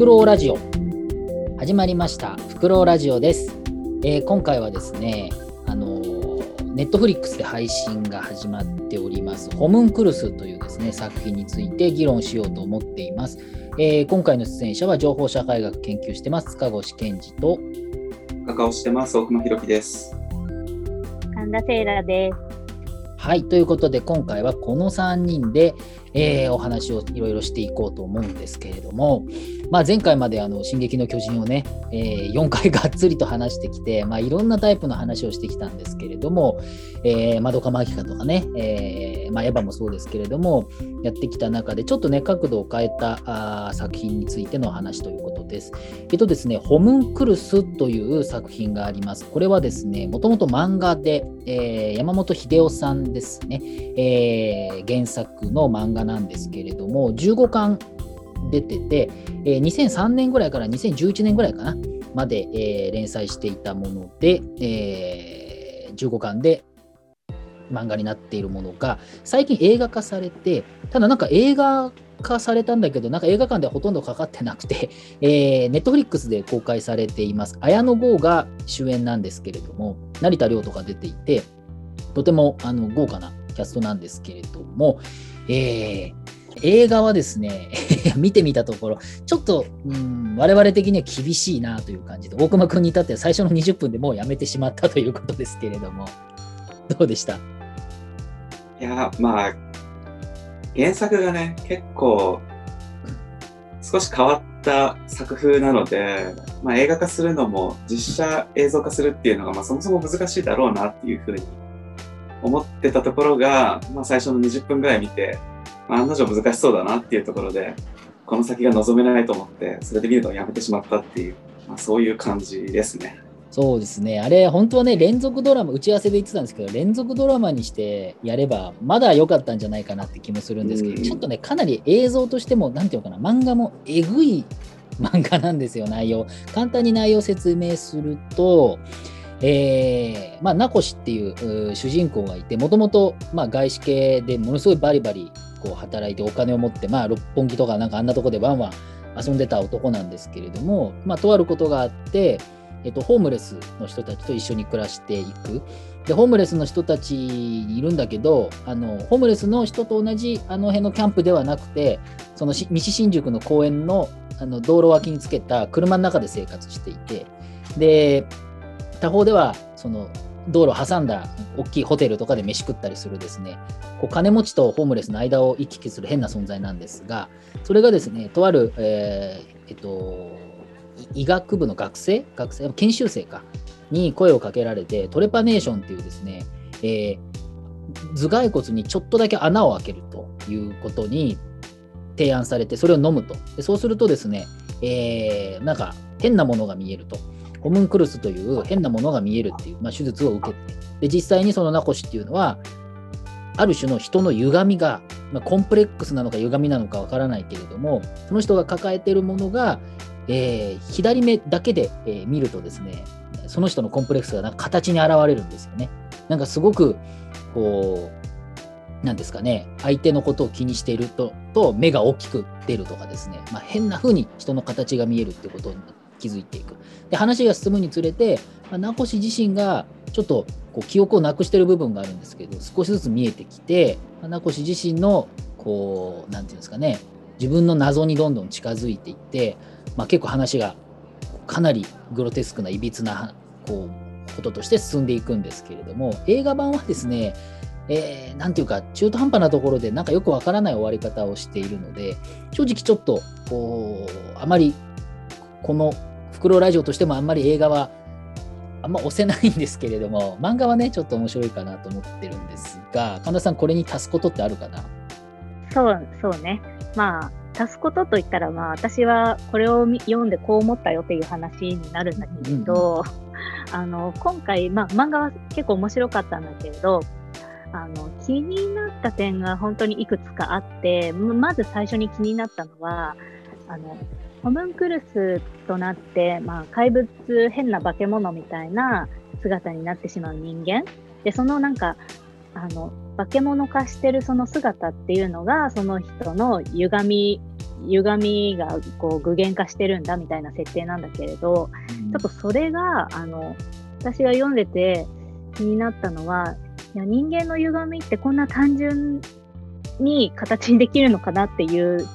クロウラジオ。始まりました。フクロウラジオです、えー、今回はですねあのネットフリックスで配信が始まっております。ホムンクルスというですね作品について議論しようと思っています、えー、今回の出演者は情報社会学研究してます。塚越健二と。カカオしてます。大熊弘樹です。神田セイラです。はい、ということで今回はこの3人で、えー、お話をいろいろしていこうと思うんですけれども、まあ、前回まであの「進撃の巨人」をね、えー、4回がっつりと話してきて、まあ、いろんなタイプの話をしてきたんですけれども、えー、マドカマギカとかね、えーまあ、エヴァもそうですけれどもやってきた中でちょっとね角度を変えたあ作品についての話ということです。えっとですね、ホムンクルスという作品があります。これはですね、もともと漫画で、えー、山本秀夫さんですね、えー、原作の漫画なんですけれども、15巻出てて、えー、2003年ぐらいから2011年ぐらいかな、まで、えー、連載していたもので、えー、15巻で漫画になっているものが最近映画化されてただなんか映画化されたんだけど、なんか映画館ではほとんどかかってなくて、えー、ネットフリックスで公開されています。綾野剛が主演なんですけれども、成田凌とか出ていて、とてもあの豪華なキャストなんですけれども、えー、映画はですね、見てみたところ、ちょっと、うん、我々的には厳しいなという感じで、大熊君に至っては最初の20分でもうやめてしまったということですけれども、どうでした？いや、まあ、原作がね、結構少し変わった作風なので、まあ、映画化するのも実写映像化するっていうのが、まあ、そもそも難しいだろうなっていうふうに思ってたところが、まあ、最初の20分ぐらい見て、案の定難しそうだなっていうところでこの先が望めないと思ってそれで見るのをやめてしまったっていう、まあ、そういう感じですね。そうですね、あれ、本当はね、連続ドラマ、打ち合わせで言ってたんですけど、連続ドラマにしてやれば、まだ良かったんじゃないかなって気もするんですけど、ちょっとね、かなり映像としても、なんていうのかな、漫画もえぐい 漫画なんですよ、内容。簡単に内容を説明すると、えー、まあ、名越っていう主人公がいて、もともと、まあ、外資系でものすごいバリバリこう働いてお金を持って、まあ、六本木とかなんかあんなとこでワンワン遊んでた男なんですけれども、まあ、とあることがあって、えっと、ホームレスの人たちと一緒に暮らしていく。で、ホームレスの人たちいるんだけど、あの、ホームレスの人と同じあの辺のキャンプではなくて、その西新宿の公園のあの道路脇につけた車の中で生活していて、で、他方では、その、道路挟んだ大きいホテルとかで飯食ったりするですね、こう金持ちとホームレスの間を行き来する変な存在なんですが、それがですね、とある、えー、えっと、医学部の学生学生研修生かに声をかけられてトレパネーションっていうですね、えー、頭蓋骨にちょっとだけ穴を開けるということに提案されてそれを飲むと。でそうするとですね、えー、なんか変なものが見えると。ホムンクルスという変なものが見えるっていう、まあ、手術を受けて。で実際にそのナコシっていうのはある種の人の歪みが、まあ、コンプレックスなのか歪みなのかわからないけれどもその人が抱えているものがえー、左目だけで、えー、見るとですね、その人のコンプレックスがなんか形に現れるんですよね。なんかすごく、こう、なんですかね、相手のことを気にしていると、と目が大きく出るとかですね、まあ、変な風に人の形が見えるってことに気づいていく。で、話が進むにつれて、まあ、名越自身がちょっとこう記憶をなくしてる部分があるんですけど、少しずつ見えてきて、まあ、名越自身の、こう、なんていうんですかね、自分の謎にどんどん近づいていって、まあ、結構話がかなりグロテスクないびつなこうこととして進んでいくんですけれども映画版はですねえー、ていうか中途半端なところでなんかよくわからない終わり方をしているので正直ちょっとあまりこの袋ラジオとしてもあんまり映画はあんま押せないんですけれども漫画はねちょっと面白いかなと思ってるんですが神田さんこれに足すことってあるかな？そうそうね。まあ足すことといったら、まあ、私はこれを読んでこう思ったよっていう話になるんだけど、うん、あの今回、まあ、漫画は結構面白かったんだけれどあの気になった点が本当にいくつかあってまず最初に気になったのはあのホムンクルスとなって、まあ、怪物変な化け物みたいな姿になってしまう人間。でそのなんかあの化け物化してるその姿っていうのがその人の歪み歪みがこう具現化してるんだみたいな設定なんだけれど、ちょっとそれがあの私が読んでて気になったのはいや人間の歪みってこんな単純に形にできるのかなっていう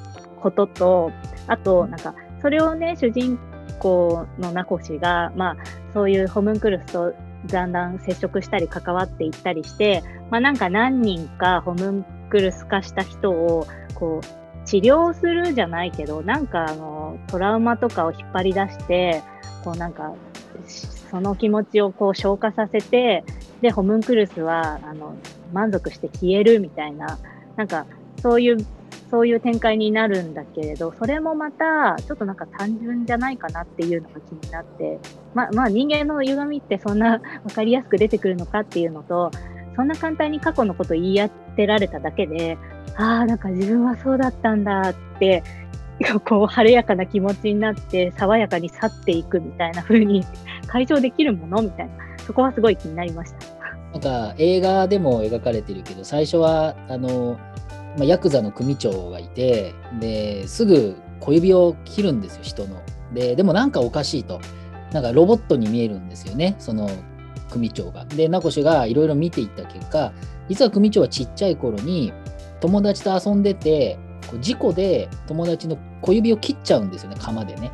こととあとなんかそれをね主人公の名越が、まあ、そういうホムンクルスとだんだん接触したり関わっていったりして、まあ、なんか何人かホムンクルス化した人をこう治療するじゃないけどなんかあのトラウマとかを引っ張り出してこうなんかその気持ちをこう消化させてでホムンクルスはあの満足して消えるみたいななんかそういうそういう展開になるんだけれど、それもまた、ちょっとなんか単純じゃないかなっていうのが気になって、ままあ人間の歪みってそんな 分かりやすく出てくるのかっていうのと、そんな簡単に過去のこと言い当てられただけで、ああ、なんか自分はそうだったんだって、こう晴れやかな気持ちになって爽やかに去っていくみたいな風に 解消できるものみたいなそこはすごい気になりました。なんか映画でも描かれてるけど最初はあのまあ、ヤクザの組長がいてですぐ小指を切るんですよ人の。ででもなんかおかしいとなんかロボットに見えるんですよねその組長が。で名越がいろいろ見ていった結果実は組長はちっちゃい頃に友達と遊んでて事故で友達の小指を切っちゃうんですよね釜でね。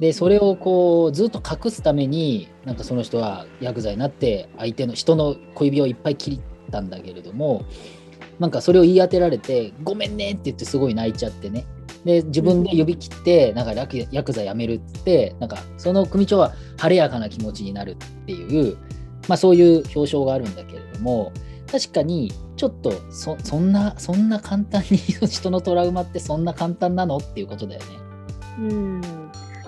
でそれをこうずっと隠すためになんかその人はヤクザになって相手の人の小指をいっぱい切ったんだけれどもなんかそれを言い当てられて、ごめんねって言ってすごい泣いちゃってね。で、自分で呼び切って、なんかヤクザ辞めるって、なんかその組長は晴れやかな気持ちになるっていう、まあそういう表彰があるんだけれども、確かにちょっとそそんな、そんな簡単に人のトラウマってそんな簡単なのっていうことだよね。うん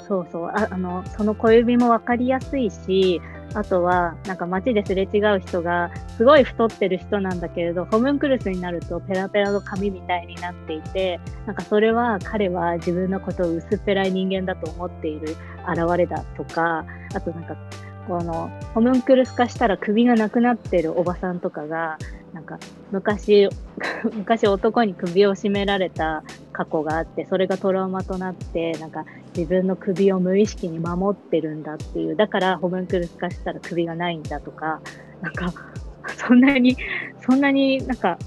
そうそうああのその小指も分かりやすいしあとは、なんか街ですれ違う人が、すごい太ってる人なんだけれど、ホムンクルスになるとペラペラの髪みたいになっていて、なんかそれは彼は自分のことを薄っぺらい人間だと思っている現れだとか、あとなんか、このホムンクルス化したら首がなくなってるおばさんとかが、なんか昔、昔男に首を絞められた過去があって、それがトラウマとなって、なんか自分の首を無意識に守ってるんだっていう、だからホムンクルス化したら首がないんだとか、なんか、そんなに、そんなになんか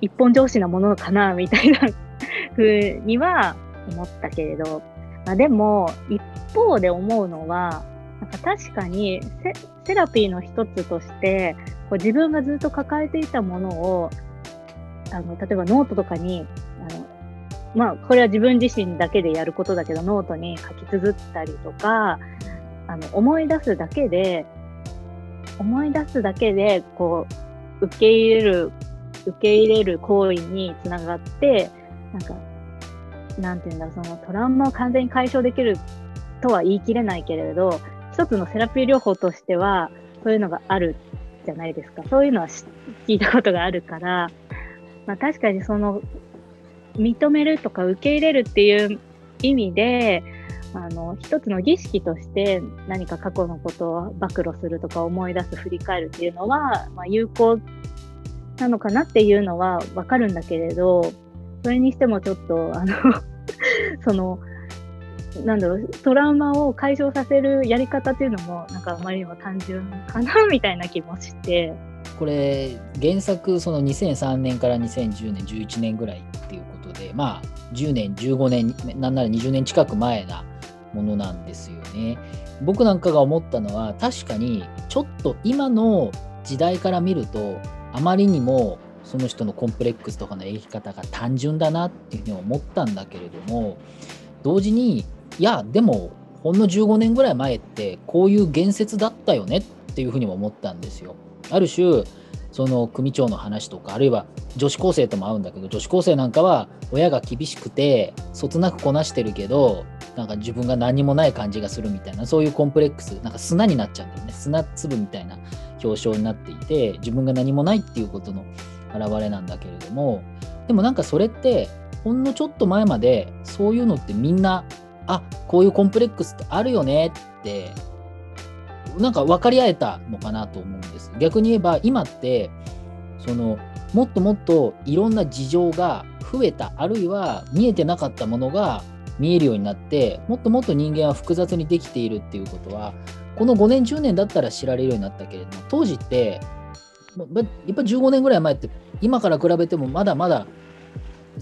一本上司なものかな、みたいな 風には思ったけれど、まあ、でも、一方で思うのは、なんか確かにセラピーの一つとしてこう自分がずっと抱えていたものをあの例えばノートとかにあのまあこれは自分自身だけでやることだけどノートに書き綴ったりとかあの思い出すだけで思い出すだけでこう受け入れる受け入れる行為につながってなんかなんていうんだそのトラウマを完全に解消できるとは言い切れないけれど一つのセラピー療法としては、そういうのがあるじゃないですか。そういうのは聞いたことがあるから、まあ、確かにその、認めるとか受け入れるっていう意味で、あの、一つの儀式として何か過去のことを暴露するとか思い出す、振り返るっていうのは、まあ、有効なのかなっていうのはわかるんだけれど、それにしてもちょっと、あの その、なんだろうトラウマを解消させるやり方っていうのもなんかあまりにも単純かなみたいな気もして。これ原作その2003年から2010年11年ぐらいっていうことでまあ10年15年なんなら20年近く前なものなんですよね。僕なんかが思ったのは確かにちょっと今の時代から見るとあまりにもその人のコンプレックスとかの描き方が単純だなっていうふうに思ったんだけれども同時にいやでもほんの15年ぐらい前ってこういう言説だったよねっていうふうにも思ったんですよ。ある種その組長の話とかあるいは女子高生とも合うんだけど女子高生なんかは親が厳しくてそつなくこなしてるけどなんか自分が何もない感じがするみたいなそういうコンプレックスなんか砂になっちゃうんだよね砂粒みたいな表彰になっていて自分が何もないっていうことの表れなんだけれどもでもなんかそれってほんのちょっと前までそういうのってみんなあこういうコンプレックスってあるよね。ってなんか分かり合えたのかなと思うんです。逆に言えば今ってそのもっともっといろんな事情が増えたあるいは見えてなかったものが見えるようになってもっともっと人間は複雑にできているっていうことはこの5年10年だったら知られるようになったけれども当時ってやっぱ15年ぐらい前って今から比べてもまだまだ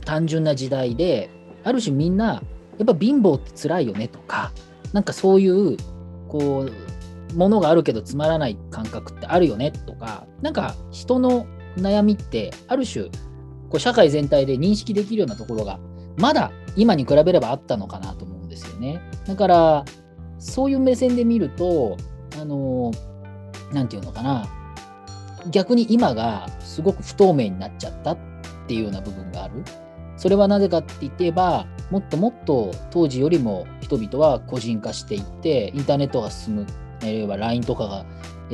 単純な時代である種みんなやっぱ貧乏って辛いよねとかなんかそういうこうものがあるけどつまらない感覚ってあるよねとかなんか人の悩みってある種こう社会全体で認識できるようなところがまだ今に比べればあったのかなと思うんですよね。だからそういう目線で見るとあの何て言うのかな逆に今がすごく不透明になっちゃったっていうような部分がある。それはなぜかって言ってばもっともっと当時よりも人々は個人化していってインターネットが進むあるいは LINE とかが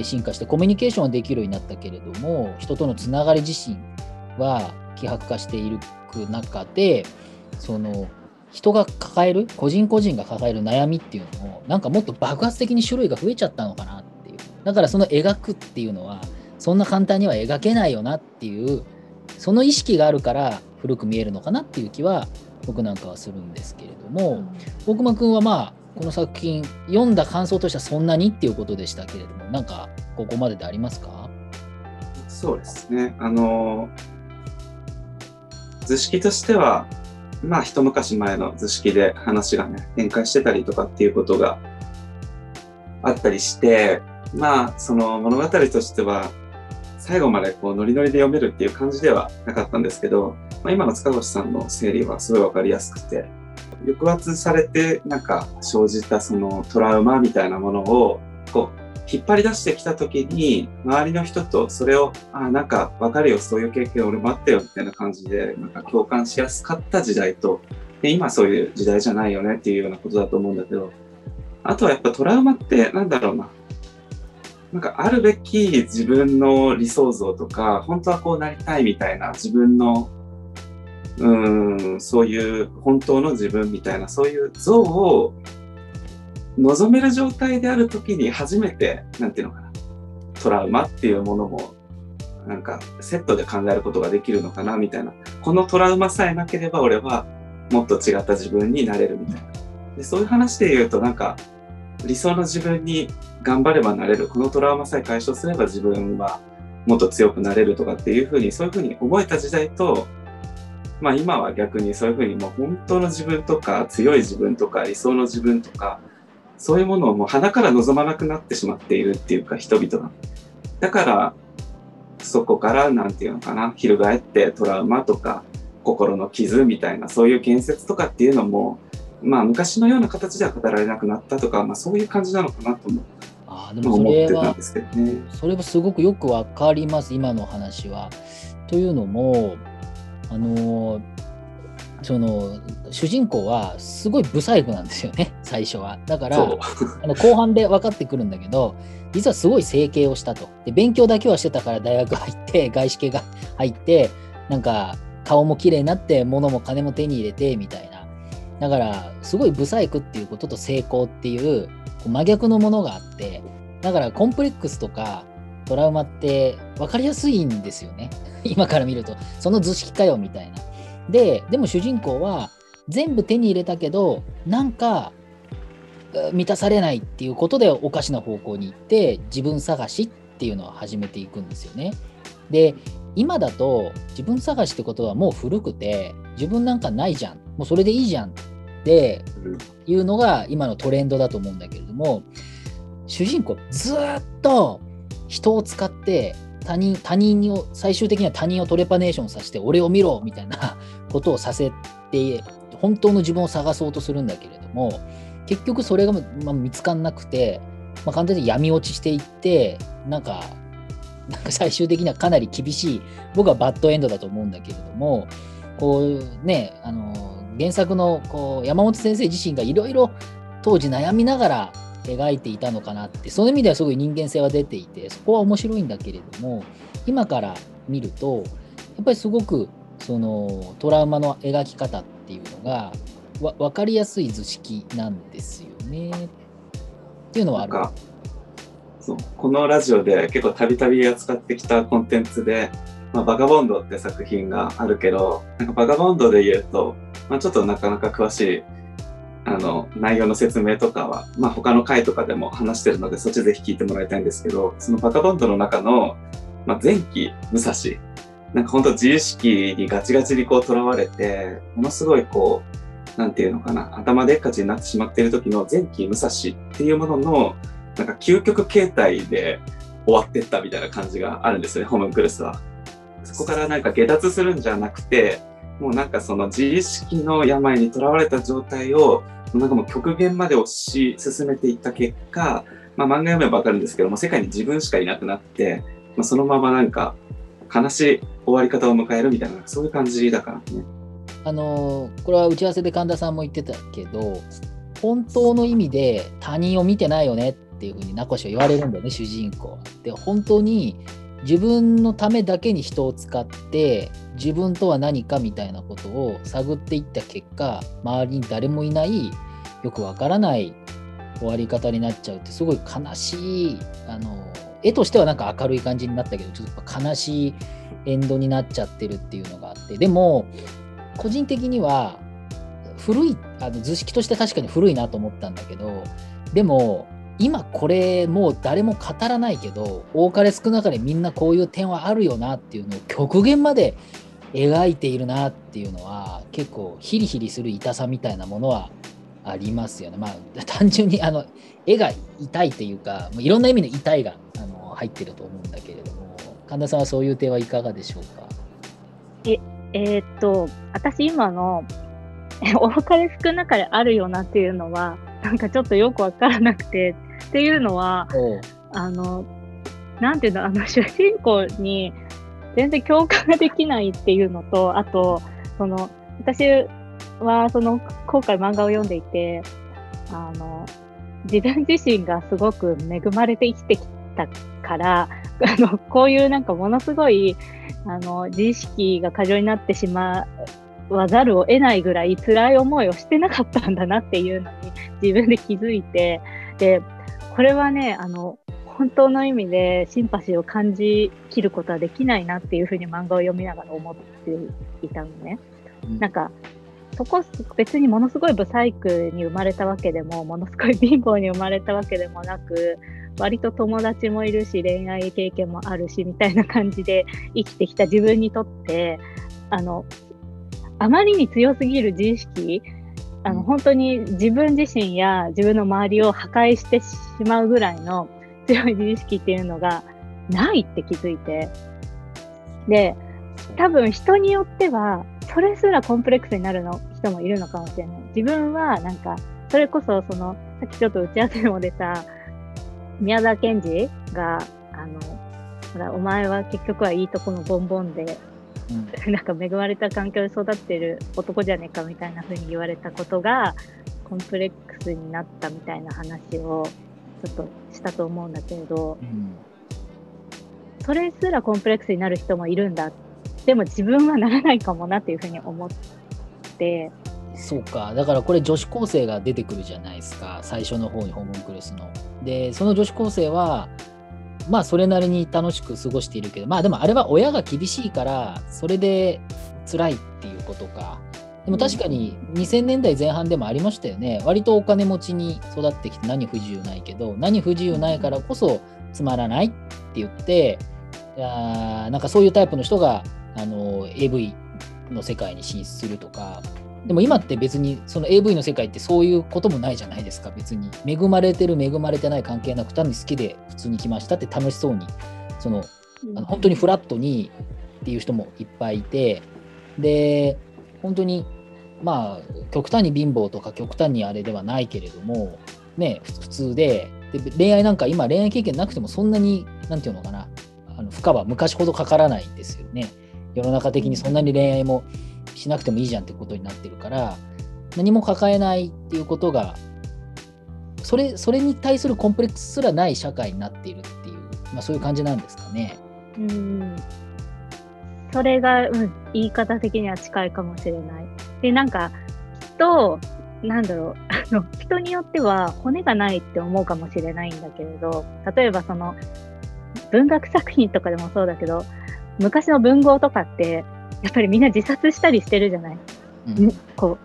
進化してコミュニケーションができるようになったけれども人とのつながり自身は希薄化している中でその人が抱える個人個人が抱える悩みっていうのもなんかもっと爆発的に種類が増えちゃったのかなっていう。だからその描くっていうのはそんな簡単には描けないよなっていうその意識があるから古く見えるのかなっていう気は僕なんかはするんですけれども、大熊君はまあこの作品読んだ感想としてはそんなにっていうことでしたけれどもなんかここまででありますか？そうですね。あの図式としてはまあ一昔前の図式で話がね展開してたりとかっていうことがあったりしてまあその物語としては最後までこうノリノリで読めるっていう感じではなかったんですけど、まあ、今の塚越さんの整理はすごい分かりやすくて抑圧されてなんか生じたそのトラウマみたいなものをこう引っ張り出してきた時に周りの人とそれをあなんか分かるよそういう経験俺もあったよみたいな感じでなんか共感しやすかった時代とで今そういう時代じゃないよねっていうようなことだと思うんだけどあとはやっぱトラウマってなんだろうな。なんかあるべき自分の理想像とか本当はこうなりたいみたいな自分のうんそういう本当の自分みたいなそういう像を望める状態である時に初めて何て言うのかなトラウマっていうものもなんかセットで考えることができるのかなみたいなこのトラウマさえなければ俺はもっと違った自分になれるみたいな。でそういう話で言うとなんか理想の自分に頑張ればなれるこのトラウマさえ解消すれば自分はもっと強くなれるとかっていうふうにそういうふうに覚えた時代とまあ今は逆にそういうふうにもう本当の自分とか強い自分とか理想の自分とかそういうものをもう鼻から望まなくなってしまっているっていうか人々が。だからそこから何て言うのかな翻ってトラウマとか心の傷みたいなそういう建設とかっていうのもまあ昔のような形では語られなくなったとか、まあ、そういう感じなのかなと思って。あでもそれは、ね、それはすごくよくわかります今の話は。というのもあのその主人公はすごい不細工なんですよね最初は。だからあの後半で分かってくるんだけど実はすごい整形をしたと。で勉強だけはしてたから大学入って外資系が入ってなんか顔も綺麗になって物も金も手に入れてみたいな。だからすごい不細工っていうことと成功っていう真逆のものがあってだからコンプレックスとかトラウマって分かりやすいんですよね 今から見るとその図式かよみたいなで、でも主人公は全部手に入れたけど、なんか満たされないっていうことでおかしな方向に行って自分探しっていうのを始めていくんですよね。で、今だと自分探しってことはもう古くて自分なんかないじゃん。もうそれでいいじゃんっていうのが今のトレンドだと思うんだけれども、主人公ずっと人を使って他人他人を最終的には他人をトレパネーションさせて俺を見ろみたいな ことをさせて本当の自分を探そうとするんだけれども結局それが、ま見つかんなくて、まあ、完全に闇落ちしていってなんかなんか最終的にはかなり厳しい僕はバッドエンドだと思うんだけれどもこうねあの原作のこう山本先生自身がいろいろ当時悩みながら描いていたのかなってその意味ではすごい人間性は出ていてそこは面白いんだけれども今から見るとやっぱりすごくそのトラウマの描き方っていうのがわ分かりやすい図式なんですよねっていうのはある。そうこのラジオで結構たびたび扱ってきたコンテンツでまあ、バガボンドって作品があるけど、なんかバガボンドで言うと、まあ、ちょっとなかなか詳しいあの内容の説明とかは、まあ、他の回とかでも話してるので、そっちぜひ聞いてもらいたいんですけど、そのバガボンドの中の、まあ、前期武蔵、なんか本当自意識にガチガチにこう囚われて、ものすごいこう、なんていうのかな、頭でっかちになってしまっている時の前期武蔵っていうものの、なんか究極形態で終わってったみたいな感じがあるんですよね、ホームクルスは。そこからなんか下脱するんじゃなくて、もうなんかその自意識の病にとらわれた状態を、なんかもう極限まで推し進めていった結果、まあ漫画読めばわかるんですけども、世界に自分しかいなくなって、まあ、そのままなんか悲しい終わり方を迎えるみたいな、そういう感じだからね。あのこれは打ち合わせで神田さんも言ってたけど、本当の意味で他人を見てないよねっていうふうに名越は言われるんだよね、主人公で、本当に自分のためだけに人を使って自分とは何かみたいなことを探っていった結果周りに誰もいないよくわからない終わり方になっちゃうってすごい悲しいあの絵としてはなんか明るい感じになったけどちょっと悲しいエンドになっちゃってるっていうのがあってでも個人的には古いあの図式として確かに古いなと思ったんだけどでも今これもう誰も語らないけど多かれ少なかれみんなこういう点はあるよなっていうのを極限まで描いているなっていうのは結構ヒリヒリする痛さみたいなものはありますよね。まあ 単純にあの絵が痛いっていうかいろんな意味の痛いがあの入ってると思うんだけれども神田さんはそういう点はいかがでしょうか？ええー、っと私今の 多かれ少なかれあるよなっていうのはなんかちょっとよくわからなくてっていうのは、あの、なんていうの、あの、主人公に全然共感ができないっていうのと、あと、その、私は、その、今回漫画を読んでいて、あの、自分自身がすごく恵まれて生きてきたから、あの、こういうなんかものすごい、あの、自意識が過剰になってしまわざるを得ないぐらい辛い思いをしてなかったんだなっていうのに自分で気づいて、で、これはね、あの、本当の意味でシンパシーを感じきることはできないなっていうふうに漫画を読みながら思っていたのね。うん、なんか、そこ別にものすごいブサイクに生まれたわけでも、ものすごい貧乏に生まれたわけでもなく、割と友達もいるし、恋愛経験もあるし、みたいな感じで生きてきた自分にとって、あの、あまりに強すぎる自意識あの本当に自分自身や自分の周りを破壊してしまうぐらいの強い自意識っていうのがないって気づいて。で多分人によってはそれすらコンプレックスになるの人もいるのかもしれない。自分はなんかそれこそそのさっきちょっと打ち合わせでも出た宮沢賢治があのほらお前は結局はいいとこのボンボンでうん、なんか恵まれた環境で育ってる男じゃねえかみたいな風に言われたことがコンプレックスになったみたいな話をちょっとしたと思うんだけれど、うん、それすらコンプレックスになる人もいるんだ。でも自分はならないかもなっていうふうに思って。そうか。だからこれ女子高生が出てくるじゃないですか。最初の方にホームクルスの。でその女子高生はまあそれなりに楽しく過ごしているけどまあでもあれは親が厳しいからそれで辛いっていうことか。でも確かに2000年代前半でもありましたよね。割とお金持ちに育ってきて何不自由ないけど何不自由ないからこそつまらないって言ってあなんかそういうタイプの人があの AV の世界に進出するとかでも今って別にその AV の世界ってそういうこともないじゃないですか。別に。恵まれてる恵まれてない関係なく単に好きで普通に来ましたって楽しそうに。そのあの本当にフラットにっていう人もいっぱいいて。で本当にまあ極端に貧乏とか極端にあれではないけれどもね普通で。で恋愛なんか今恋愛経験なくてもそんなに何て言うのかな。あの負荷は昔ほどかからないんですよね。世の中的にそんなに恋愛もしなくてもいいじゃんってことになってるから何も抱えないっていうことがそれそれに対するコンプレックスすらない社会になっているっていう、まあ、そういう感じなんですかね。うんそれが、うん、言い方的には近いかもしれない。でなんかきっとなんだろう あの人によっては骨がないって思うかもしれないんだけれど例えばその文学作品とかでもそうだけど昔の文豪とかって、やっぱりみんな自殺したりしてるじゃない？うんんこ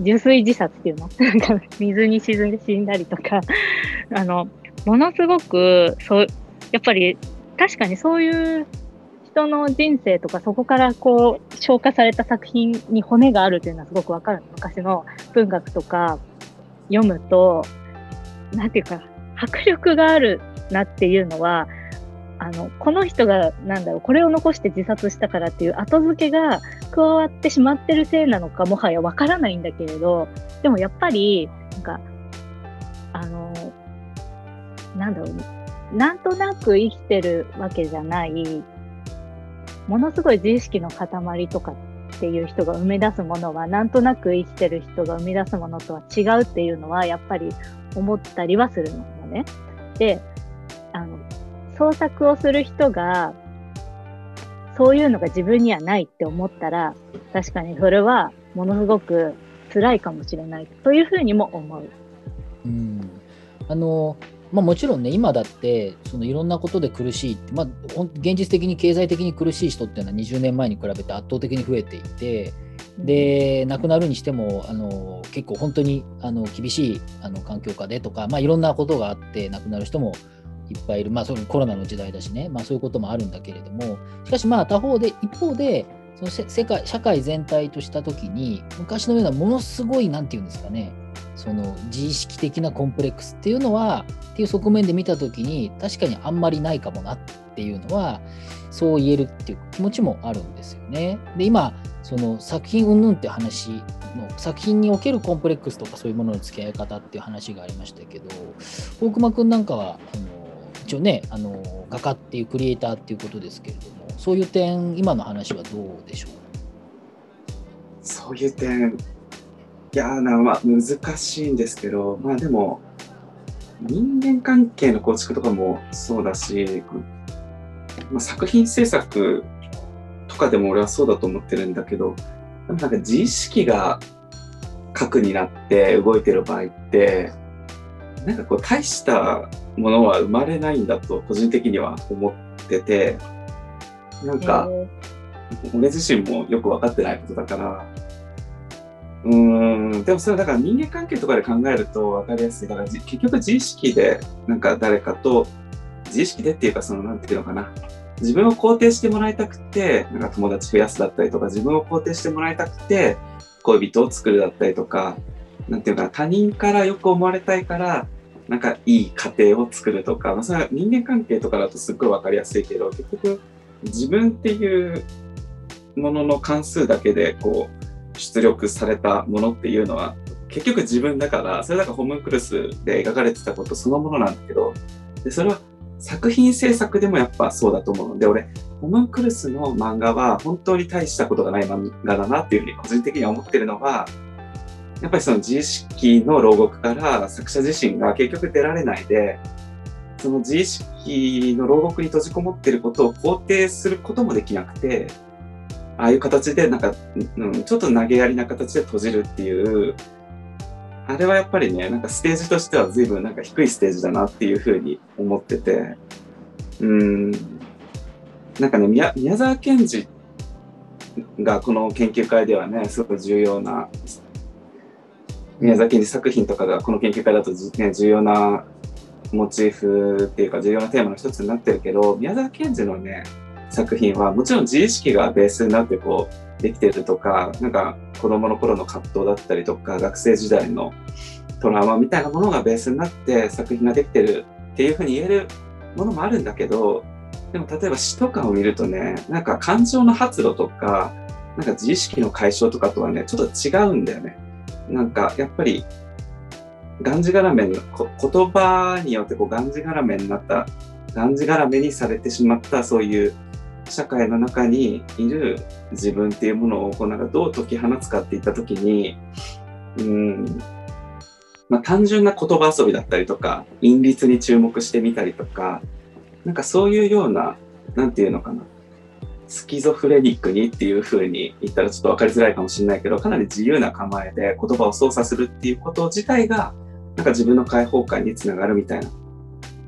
う、純粋自殺っていうの？なんか水に沈んで死んだりとか、あの、ものすごく、そう、やっぱり確かにそういう人の人生とか、そこからこう、消化された作品に骨があるというのはすごくわかるの。昔の文学とか読むと、なんていうか、迫力があるなっていうのは、あの、この人が、なんだろう、これを残して自殺したからっていう後付けが加わってしまってるせいなのか、もはやわからないんだけれど、でもやっぱり、なんか、あの、なんだろう、なんとなく生きてるわけじゃない、ものすごい自意識の塊とかっていう人が生み出すものは、なんとなく生きてる人が生み出すものとは違うっていうのは、やっぱり思ったりはするのね。で、創作をする人が、そういうのが自分にはないって思ったら、確かにそれはものすごく辛いかもしれない。というふうにも思う。うん。あのまあ、もちろんね、今だってそのいろんなことで苦しいまあ、現実的に経済的に苦しい人っていうのは20年前に比べて圧倒的に増えていて、で亡くなるにしてもあの結構本当にあの厳しいあの環境下でとか、まあ、いろんなことがあって亡くなる人もいっぱいいる、まあ、そのコロナの時代だしね、まあ、そういうこともあるんだけれども。しかしまあ他方で一方でその世界社会全体とした時に昔のようなものすごいなんていうんですかね。その自意識的なコンプレックスっていうのはっていう側面で見た時に確かにあんまりないかもなっていうのはそう言えるっていう気持ちもあるんですよね。で今その作品云々って話の作品におけるコンプレックスとかそういうものの付き合い方っていう話がありましたけど大熊君なんかはあの一応ねあの画家っていうクリエイターっていうことですけれどもそういう点今の話はどうでしょう？そういう点、いやーな、まあ、難しいんですけど、まあでも、人間関係の構築とかもそうだし、まあ、作品制作とかでも俺はそうだと思ってるんだけど、でもなんか自意識が核になって動いてる場合って、なんかこう大したものは生まれないんだと個人的には思ってて、なんか、え俺自身もよく分かってないことだから、うーん、でもそれだから人間関係とかで考えると分かりやすい。だからじ結局自意識で、なんか誰かと、自意識でっていうか、その、なんていうのかな。自分を肯定してもらいたくて、なんか友達増やすだったりとか、自分を肯定してもらいたくて、恋人を作るだったりとか、なんていうかな、他人からよく思われたいから、なんかいい家庭を作るとか、まあ、それは人間関係とかだとすっごい分かりやすいけど、結局、自分っていうものの関数だけでこう出力されたものっていうのは結局自分だからそれだからホムンクルスで描かれてたことそのものなんだけどでそれは作品制作でもやっぱそうだと思うの。で俺ホムンクルスの漫画は本当に大したことがない漫画だなっていうふうに個人的には思ってるのはやっぱりその自意識の牢獄から作者自身が結局出られないでその自意識の牢獄に閉じこもってることを肯定することもできなくて、ああいう形でなんか、うん、ちょっと投げやりな形で閉じるっていう、あれはやっぱりね、なんかステージとしては随分なんか低いステージだなっていうふうに思ってて、うん、なんかね、宮宮沢賢治がこの研究会ではね、すごく重要な、宮沢賢治作品とかがこの研究会だと、ね、重要なモチーフっていうか重要なテーマの一つになってるけど宮沢賢治のね作品はもちろん自意識がベースになってこうできてるとかなんか子供の頃の葛藤だったりとか学生時代のトラウマみたいなものがベースになって作品ができてるっていうふうに言えるものもあるんだけどでも例えば詩とかを見るとねなんか感情の発露とかなんか自意識の解消とかとはねちょっと違うんだよね。なんかやっぱりがんじがらめの言葉によってこうがんじがらめになったがんじがらめにされてしまったそういう社会の中にいる自分っていうものをこうなんかどう解き放つかっていった時にうん。まあ単純な言葉遊びだったりとか韻律に注目してみたりとかなんかそういうようななんていうのかな。スキゾフレニックにっていう風に言ったらちょっと分かりづらいかもしれないけどかなり自由な構えで言葉を操作するっていうこと自体がなんか自分の解放感につながるみたいな。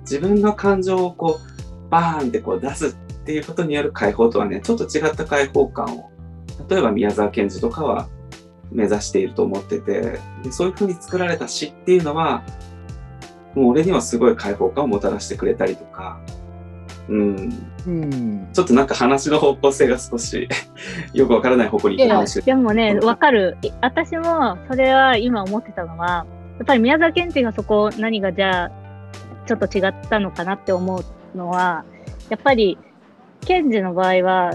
自分の感情をこう、バーンってこう出すってっていうことによる解放とはね、ちょっと違った解放感を、例えば宮沢賢治とかは目指していると思ってて、でそういうふうに作られた詩っていうのは、もう俺にはすごい解放感をもたらしてくれたりとか、うん、うん、ちょっとなんか話の方向性が少し よくわからない方向に行って話でもね、わかる。私もそれは今思ってたのは、やっぱり宮沢賢治がそこ何がじゃあちょっと違ったのかなって思うのは、やっぱり賢治の場合は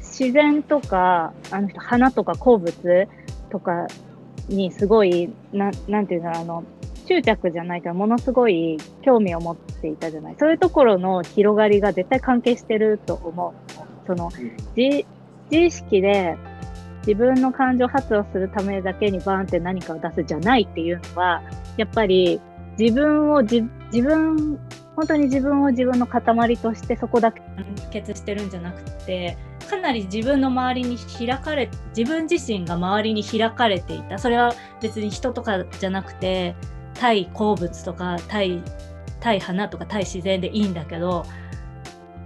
自然とかあの花とか鉱物とかにすごいななんていうのあの執着じゃないからものすごい興味を持っていたじゃない。そういうところの広がりが絶対関係してると思うその自自意識で自分の感情発動するためだけにバーンって何かを出すじゃないっていうのはやっぱり自分を自分本当に自分を自分の塊としてそこだけ完結してるんじゃなくてかなり自分の周りに開かれ自分自身が周りに開かれていた。それは別に人とかじゃなくて対鉱物とか対対花とか対自然でいいんだけど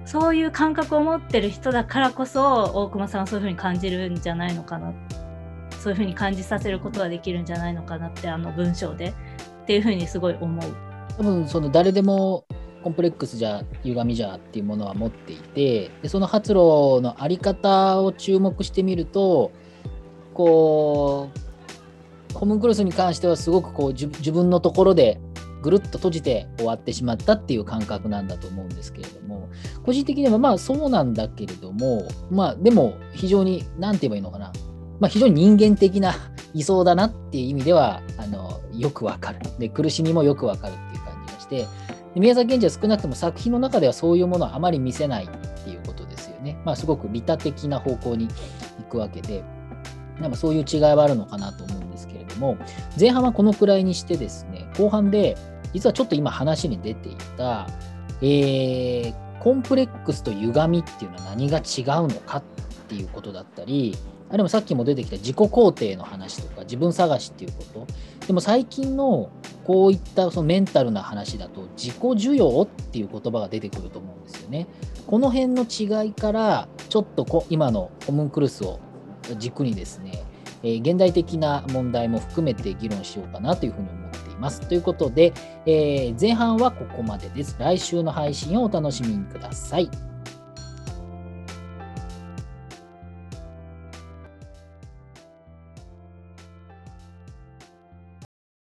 そういう感覚を持ってる人だからこそ大熊さんはそういうふうに感じるんじゃないのかなそういうふうに感じさせることができるんじゃないのかなってあの文章でっていうふうにすごい思う。多分その誰でもコンプレックスじゃ歪みじゃっていうものは持っていてでその発露のあり方を注目してみるとこうホムンクロスに関してはすごくこう自分のところでぐるっと閉じて終わってしまったっていう感覚なんだと思うんですけれども個人的にはまあそうなんだけれどもまあでも非常に何て言えばいいのかな、まあ、非常に人間的な理想だなっていう意味ではあのよくわかるで苦しみもよくわかるっていう感じがして宮崎賢治は少なくとも作品の中ではそういうものはあまり見せないっていうことですよね。まあ、すごく利他的な方向に行くわけで、なんかそういう違いはあるのかなと思うも、前半はこのくらいにしてですね、後半で、実はちょっと今話に出ていた、えー、コンプレックスと歪みっていうのは何が違うのかっていうことだったり、あでもさっきも出てきた自己肯定の話とか自分探しっていうこと。でも最近のこういったそのメンタルな話だと自己需要っていう言葉が出てくると思うんですよね。この辺の違いからちょっとこ今のホムンクルスを軸にですね、え、現代的な問題も含めて議論しようかなというふうに思っています。ということで、え、前半はここまでです。来週の配信をお楽しみください。